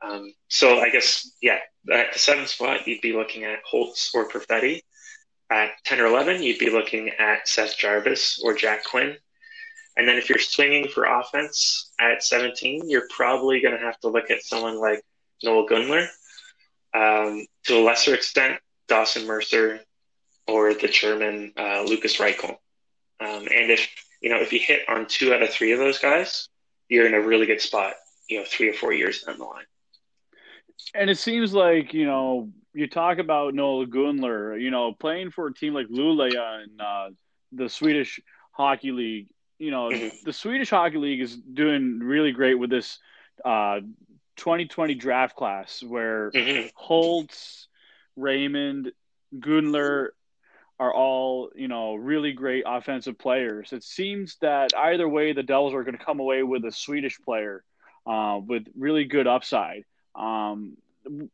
Um, so I guess, yeah, at the seventh spot, you'd be looking at Holtz or Perfetti. At 10 or 11, you'd be looking at Seth Jarvis or Jack Quinn. And then if you're swinging for offense at 17, you're probably going to have to look at someone like Noel Gunler. Um, to a lesser extent, Dawson Mercer or the German uh, Lukas Reichel. Um, and if you know if you hit on two out of three of those guys, you're in a really good spot. You know, three or four years down the line. And it seems like you know you talk about Noel Gunler, you know, playing for a team like Luleå in uh, the Swedish Hockey League. You know, mm-hmm. the Swedish Hockey League is doing really great with this uh, 2020 draft class where mm-hmm. Holtz, Raymond, Gunler are all, you know, really great offensive players. It seems that either way, the Devils are going to come away with a Swedish player uh, with really good upside. Um,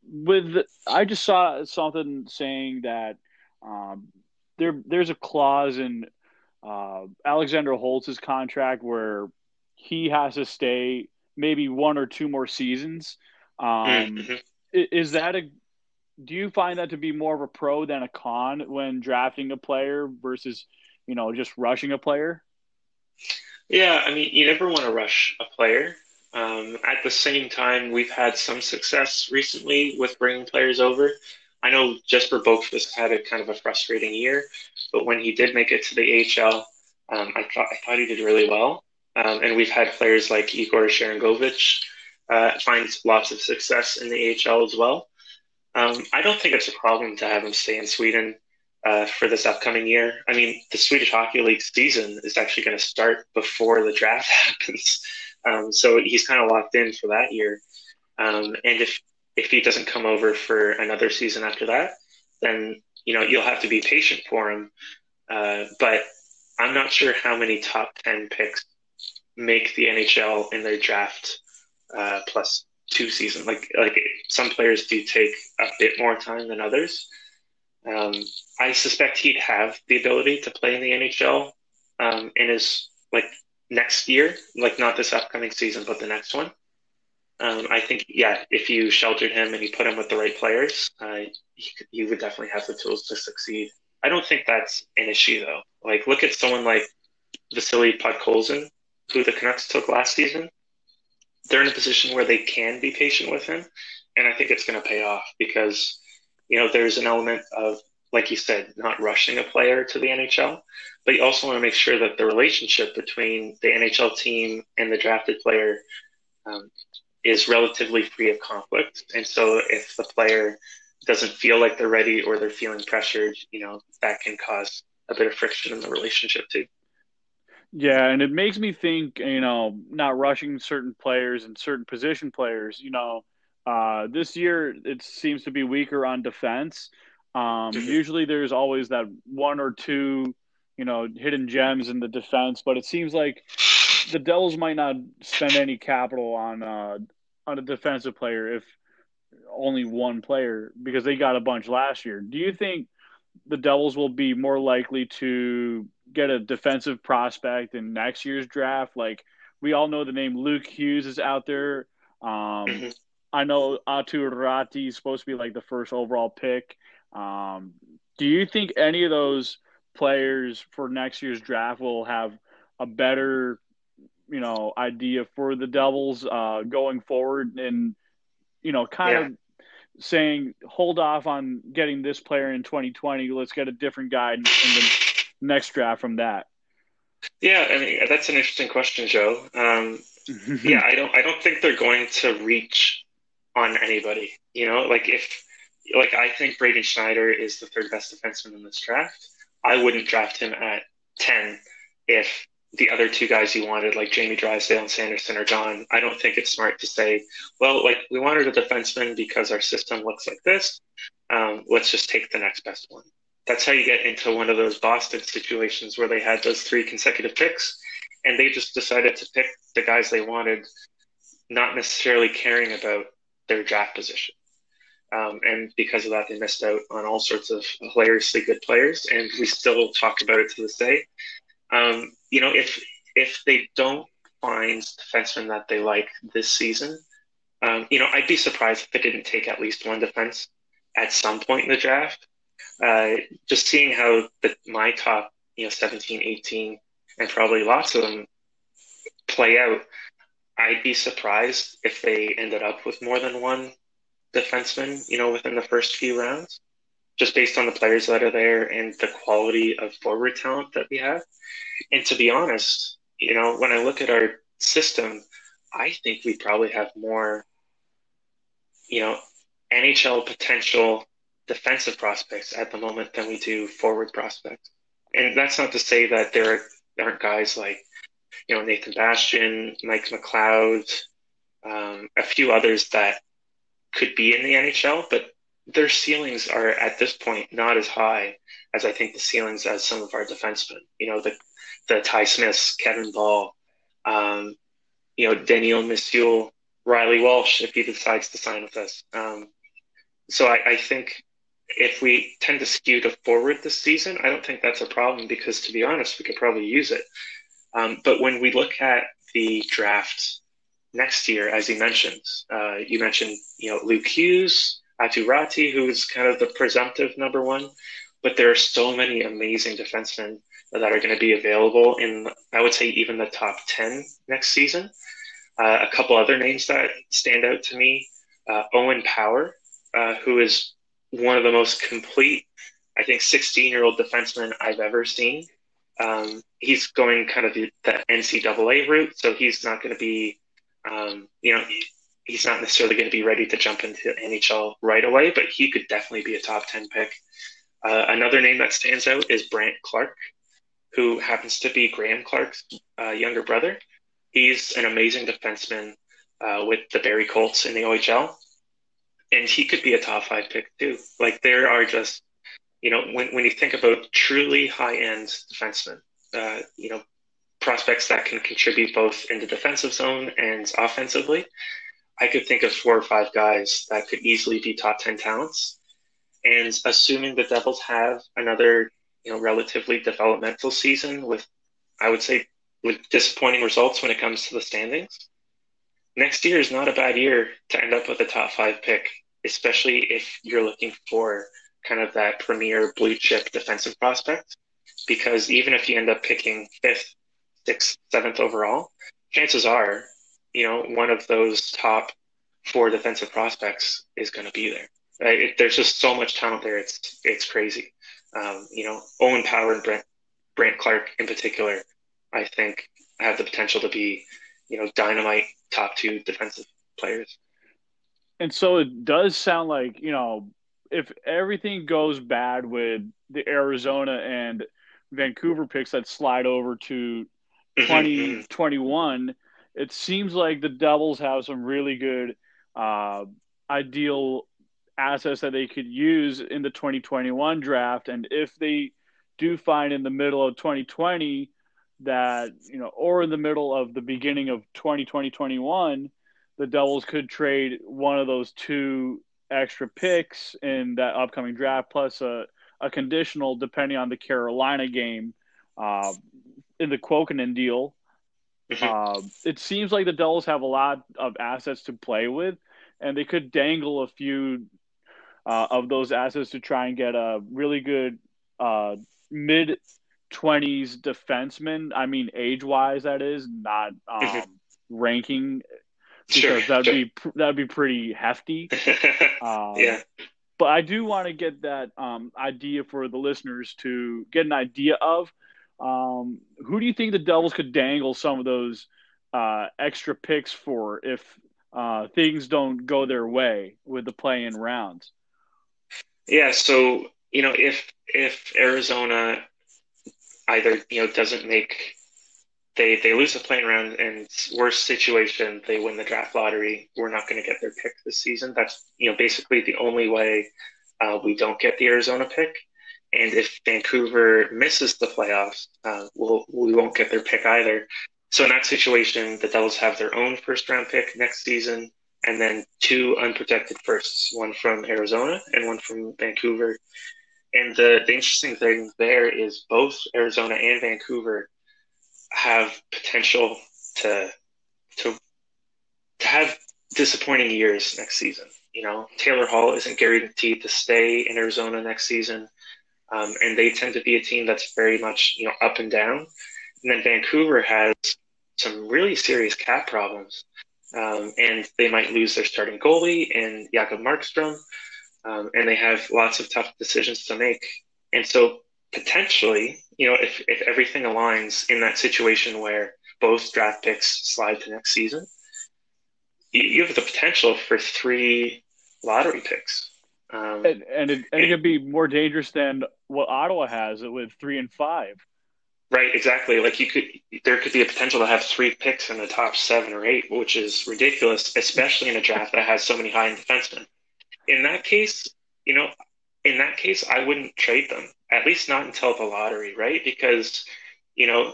with I just saw something saying that um, there there's a clause in uh, Alexander Holtz's contract where he has to stay maybe one or two more seasons. Um, mm-hmm. Is that a do you find that to be more of a pro than a con when drafting a player versus you know just rushing a player? Yeah, I mean, you never want to rush a player. Um, at the same time, we've had some success recently with bringing players over. I know Jesper Boqvist had a kind of a frustrating year, but when he did make it to the AHL, um, I thought I thought he did really well. Um, and we've had players like Yegor Sharangovich uh, find lots of success in the AHL as well. Um, I don't think it's a problem to have him stay in Sweden uh, for this upcoming year. I mean, the Swedish Hockey League season is actually going to start before the draft [LAUGHS] happens. Um, so he's kind of locked in for that year. Um, and if if he doesn't come over for another season after that, then you know you'll have to be patient for him. Uh, but I'm not sure how many top ten picks make the NHL in their draft uh, plus two season. Like like some players do take a bit more time than others. Um, I suspect he'd have the ability to play in the NHL um, in his like next year, like not this upcoming season, but the next one. Um, I think, yeah, if you sheltered him and you put him with the right players, uh, he, could, he would definitely have the tools to succeed. I don't think that's an issue, though. Like, look at someone like Vasily Podkolzin, who the Canucks took last season. They're in a position where they can be patient with him, and I think it's going to pay off because, you know, there's an element of, like you said, not rushing a player to the NHL but you also want to make sure that the relationship between the NHL team and the drafted player um, is relatively free of conflict. And so if the player doesn't feel like they're ready or they're feeling pressured, you know, that can cause a bit of friction in the relationship too. Yeah, and it makes me think, you know, not rushing certain players and certain position players, you know, uh, this year it seems to be weaker on defense. Um, mm-hmm. usually there's always that one or two you know, hidden gems in the defense, but it seems like the Devils might not spend any capital on uh, on a defensive player if only one player because they got a bunch last year. Do you think the Devils will be more likely to get a defensive prospect in next year's draft? Like we all know the name Luke Hughes is out there. Um, Mhm. I know Aatu Raty is supposed to be like the first overall pick. Um, do you think any of those players for next year's draft will have a better, you know, idea for the Devils uh, going forward, and you know, kind Yeah. of saying hold off on getting this player in 2020. Let's get a different guy in, in the next draft from that. Yeah, I mean that's an interesting question, Joe. Um, [LAUGHS] yeah, I don't I don't think they're going to reach on anybody. You know, like if like I think Braden Schneider is the third best defenseman in this draft. I wouldn't draft him at ten if the other two guys you wanted, like Jamie Drysdale and Sanderson, are gone. I don't think it's smart to say, well, like we wanted a defenseman because our system looks like this. Um, let's just take the next best one. That's how you get into one of those Boston situations where they had those three consecutive picks and they just decided to pick the guys they wanted, not necessarily caring about their draft position. Um, and because of that, they missed out on all sorts of hilariously good players, and we still talk about it to this day. Um, you know, if if they don't find defensemen that they like this season, um, you know, I'd be surprised if they didn't take at least one defense at some point in the draft. Uh, just seeing how the, my top, you know, 17, 18, and probably lots of them play out, I'd be surprised if they ended up with more than one defenseman, you know, within the first few rounds, just based on the players that are there and the quality of forward talent that we have. And to be honest, you know, when I look at our system, I think we probably have more, you know, NHL potential defensive prospects at the moment than we do forward prospects. And that's not to say that there aren't guys like, you know, Nathan Bastian, Mike McLeod, um, a few others that could be in the NHL, but their ceilings are at this point not as high as I think the ceilings as some of our defensemen. You know, the the Ty Smiths, Kevin Bahl, um, you know, Daniil Misyul, Reilly Walsh, if he decides to sign with us. Um, so I, I think if we tend to skew to forward this season, I don't think that's a problem because, to be honest, we could probably use it. Um, but when we look at the draft next year, as you mentioned, uh, you mentioned you know Luke Hughes, Aatu Raty, who's kind of the presumptive number one, but there are so many amazing defensemen that are going to be available in, I would say, even the top ten next season. Uh, a couple other names that stand out to me: uh, Owen Power, uh, who is one of the most complete, I think, 16 year old defensemen I've ever seen. Um, he's going kind of the, the, NCAA route, so he's not going to be, um, you know, he's not necessarily going to be ready to jump into NHL right away, but he could definitely be a top 10 pick. Uh, another name that stands out is Brandt Clarke, who happens to be Graeme Clarke's uh, younger brother. He's an amazing defenseman uh, with the Barrie Colts in the OHL and he could be a top five pick too. Like there are just, you know, when when you think about truly high end defensemen, uh, you know, prospects that can contribute both in the defensive zone and offensively, I could think of four or five guys that could easily be top ten talents. And assuming the Devils have another, you know, relatively developmental season with, I would say, with disappointing results when it comes to the standings, next year is not a bad year to end up with a top five pick, especially if you're looking for kind of that premier blue chip defensive prospect. Because even if you end up picking fifth, sixth, seventh overall, chances are, you know, one of those top four defensive prospects is going to be there. Right? It, there's just so much talent there. It's it's crazy. Um, you know, Owen Power and Brent Brandt Clarke in particular, I think have the potential to be, you know, dynamite top two defensive players. And so it does sound like, you know, if everything goes bad with the Arizona and Vancouver picks that slide over to Mm-hmm, 2021, it seems like the Devils have some really good uh, ideal assets that they could use in the 2021 draft. And if they do find in the middle of 2020 that, you know, or in the middle of the beginning of 2020, 21, the Devils could trade one of those two extra picks in that upcoming draft plus a, a conditional depending on the Carolina game uh, in the Kuokkanen deal. mm-hmm. uh, it seems like the Devils have a lot of assets to play with, and they could dangle a few uh, of those assets to try and get a really good uh, mid twenties defenseman. I mean, age wise, that is not um, ranking because sure, that'd sure. be that'd be pretty hefty. [LAUGHS] Um, yeah. But I do want to get that um, idea for the listeners to get an idea of um, who do you think the Devils could dangle some of those uh, extra picks for if uh, things don't go their way with the play-in rounds? Yeah, so you know if if Arizona either you know doesn't make they they lose the play-in round and worst situation they win the draft lottery we're not going to get their pick this season that's you know basically the only way uh, we don't get the arizona pick and if vancouver misses the playoffs uh, we'll, we won't get their pick either. So in that situation the devils have their own first round pick next season and then two unprotected firsts one from arizona and one from vancouver. And the, the interesting thing there is both arizona and vancouver have potential to to to have disappointing years next season. You know, Taylor Hall isn't guaranteed to stay in Arizona next season, um, and they tend to be a team that's very much you know up and down. And then Vancouver has some really serious cap problems, um, and they might lose their starting goalie and Jacob Markstrom, um, and they have lots of tough decisions to make. And so potentially, you know, if, if everything aligns in that situation where both draft picks slide to next season, you, you have the potential for three lottery picks. Um, and and it, and it could be more dangerous than what Ottawa has it with three and five. Right, exactly. Like you could, there could be a potential to have three picks in the top seven or eight, which is ridiculous, especially in a draft that has so many high end defensemen. In that case, you know, in that case, I wouldn't trade them at least not until the lottery, right? Because, you know,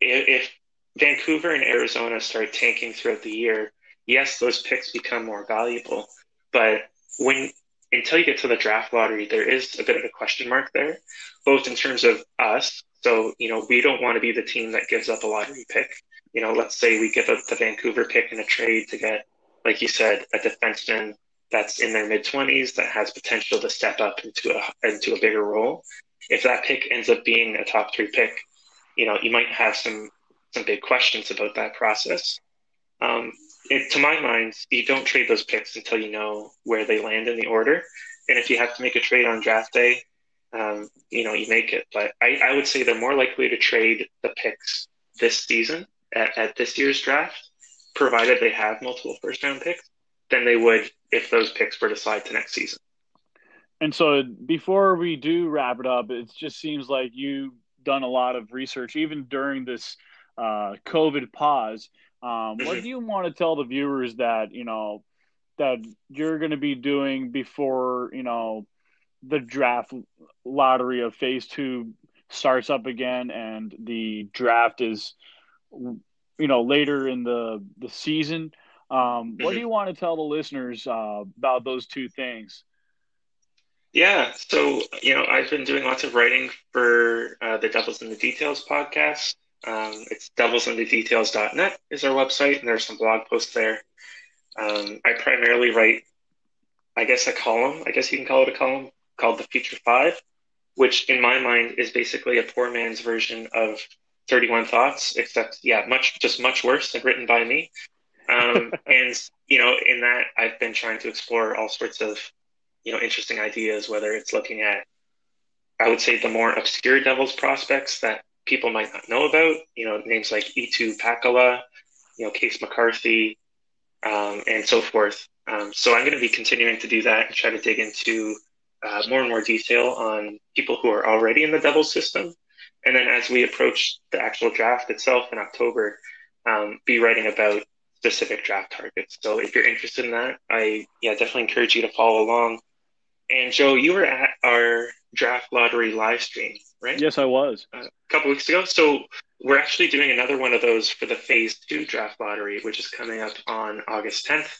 if, if Vancouver and Arizona start tanking throughout the year, yes, those picks become more valuable. But when until you get to the draft lottery, there is a bit of a question mark there, both in terms of us. So, you know, we don't want to be the team that gives up a lottery pick. You know, let's say we give up the Vancouver pick in a trade to get, like you said, a defenseman that's in their mid 20s that has potential to step up into a into a bigger role. If that pick ends up being a top three pick, you know you might have some some big questions about that process. Um, it, to my mind, you don't trade those picks until you know where they land in the order. And if you have to make a trade on draft day, um, you know you make it. But I, I would say they're more likely to trade the picks this season at, at this year's draft, provided they have multiple first round picks, than they would if those picks were to slide to next season. And so, before we do wrap it up, it just seems like you've done a lot of research, even during this uh, COVID pause. Um. What do you want to tell the viewers that you know that you're going to be doing before you know the draft lottery of Phase Two starts up again, and the draft is you know later in the the season? Um, what do you want to tell the listeners uh, about those two things? Yeah, so you know, I've been doing lots of writing for uh, the Devils in the Details podcast. Um, it's devilsinthedetails.net is our website, and there's some blog posts there. Um, I primarily write, I guess, a column. I guess you can call it a column called the Future Five, which, in my mind, is basically a poor man's version of 31 Thoughts, except yeah, much just much worse and written by me. Um, [LAUGHS] and you know, in that, I've been trying to explore all sorts of you know interesting ideas. Whether it's looking at, I would say, the more obscure Devils prospects that people might not know about. You know, names like Eetu Pakkila, you know, Case McCarthy, um, and so forth. Um, so I'm going to be continuing to do that and try to dig into uh, more and more detail on people who are already in the Devils system. And then as we approach the actual draft itself in October, um, be writing about specific draft targets. So if you're interested in that, I yeah definitely encourage you to follow along. And Joe, you were at our draft lottery live stream, right? Yes, I was a couple weeks ago. So we're actually doing another one of those for the Phase Two draft lottery, which is coming up on August 10th.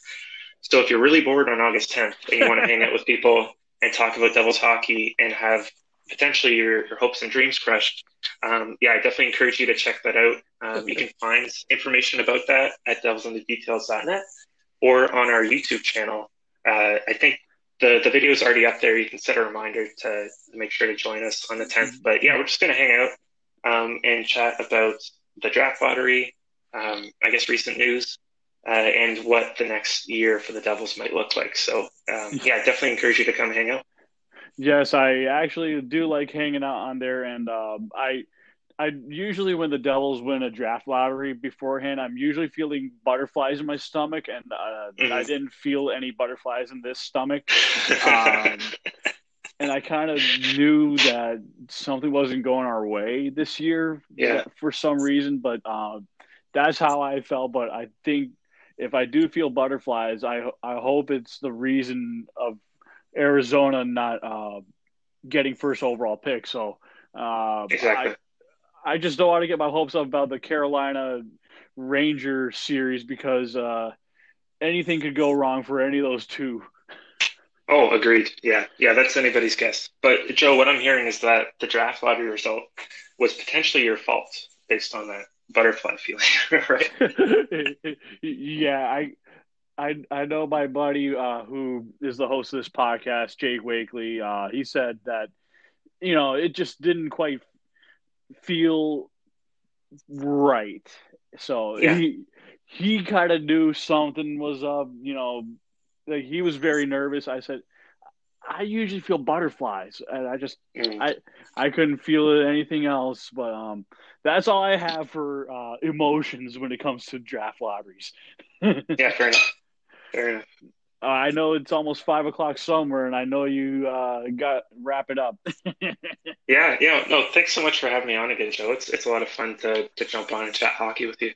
So if you're really bored on August 10th and you want to [LAUGHS] hang out with people and talk about Devils hockey and have potentially your, your hopes and dreams crushed, um, yeah, I definitely encourage you to check that out. Um, you can find information about that at devilsinthedetails.net or on our YouTube channel. Uh, I think the, the video is already up there. You can set a reminder to make sure to join us on the 10th. But yeah, we're just going to hang out um, and chat about the draft lottery, um, I guess recent news, uh, and what the next year for the Devils might look like. So um, yeah, definitely encourage you to come hang out. Yes, I actually do like hanging out on there, and um, I, I usually when the Devils win a draft lottery beforehand, I'm usually feeling butterflies in my stomach, and uh, mm-hmm. I didn't feel any butterflies in this stomach, [LAUGHS] um, and I kind of knew that something wasn't going our way this year, yeah. for some reason. But uh, that's how I felt. But I think if I do feel butterflies, I I hope it's the reason of Arizona not uh, getting first overall pick. So uh, exactly. I, I just don't want to get my hopes up about the Carolina Ranger series because uh, anything could go wrong for any of those two. Oh, agreed. Yeah, yeah, that's anybody's guess. But Joe, what I'm hearing is that the draft lottery result was potentially your fault based on that butterfly feeling, [LAUGHS] right? [LAUGHS] yeah, I I I know my buddy uh, who is the host of this podcast, Jake Wakely. Uh, he said that you know it just didn't quite feel right. So yeah. he he kind of knew something was up. You know, like he was very nervous. I said. I usually feel butterflies, and I just mm. I I couldn't feel anything else. But um, that's all I have for uh, emotions when it comes to draft lotteries. [LAUGHS] yeah, fair enough. Fair enough. Uh, I know it's almost five o'clock somewhere, and I know you uh, got wrap it up. [LAUGHS] yeah, yeah. No, thanks so much for having me on again, Joe. It's it's a lot of fun to to jump on and chat hockey with you.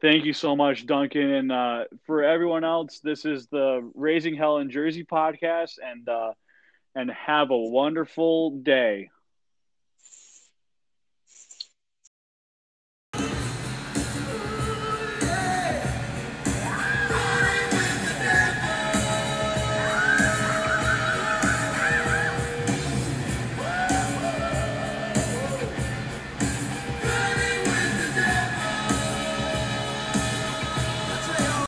Thank you so much, Duncan. And uh, for everyone else, this is the Raising Hell in Jersey podcast, and uh, and have a wonderful day.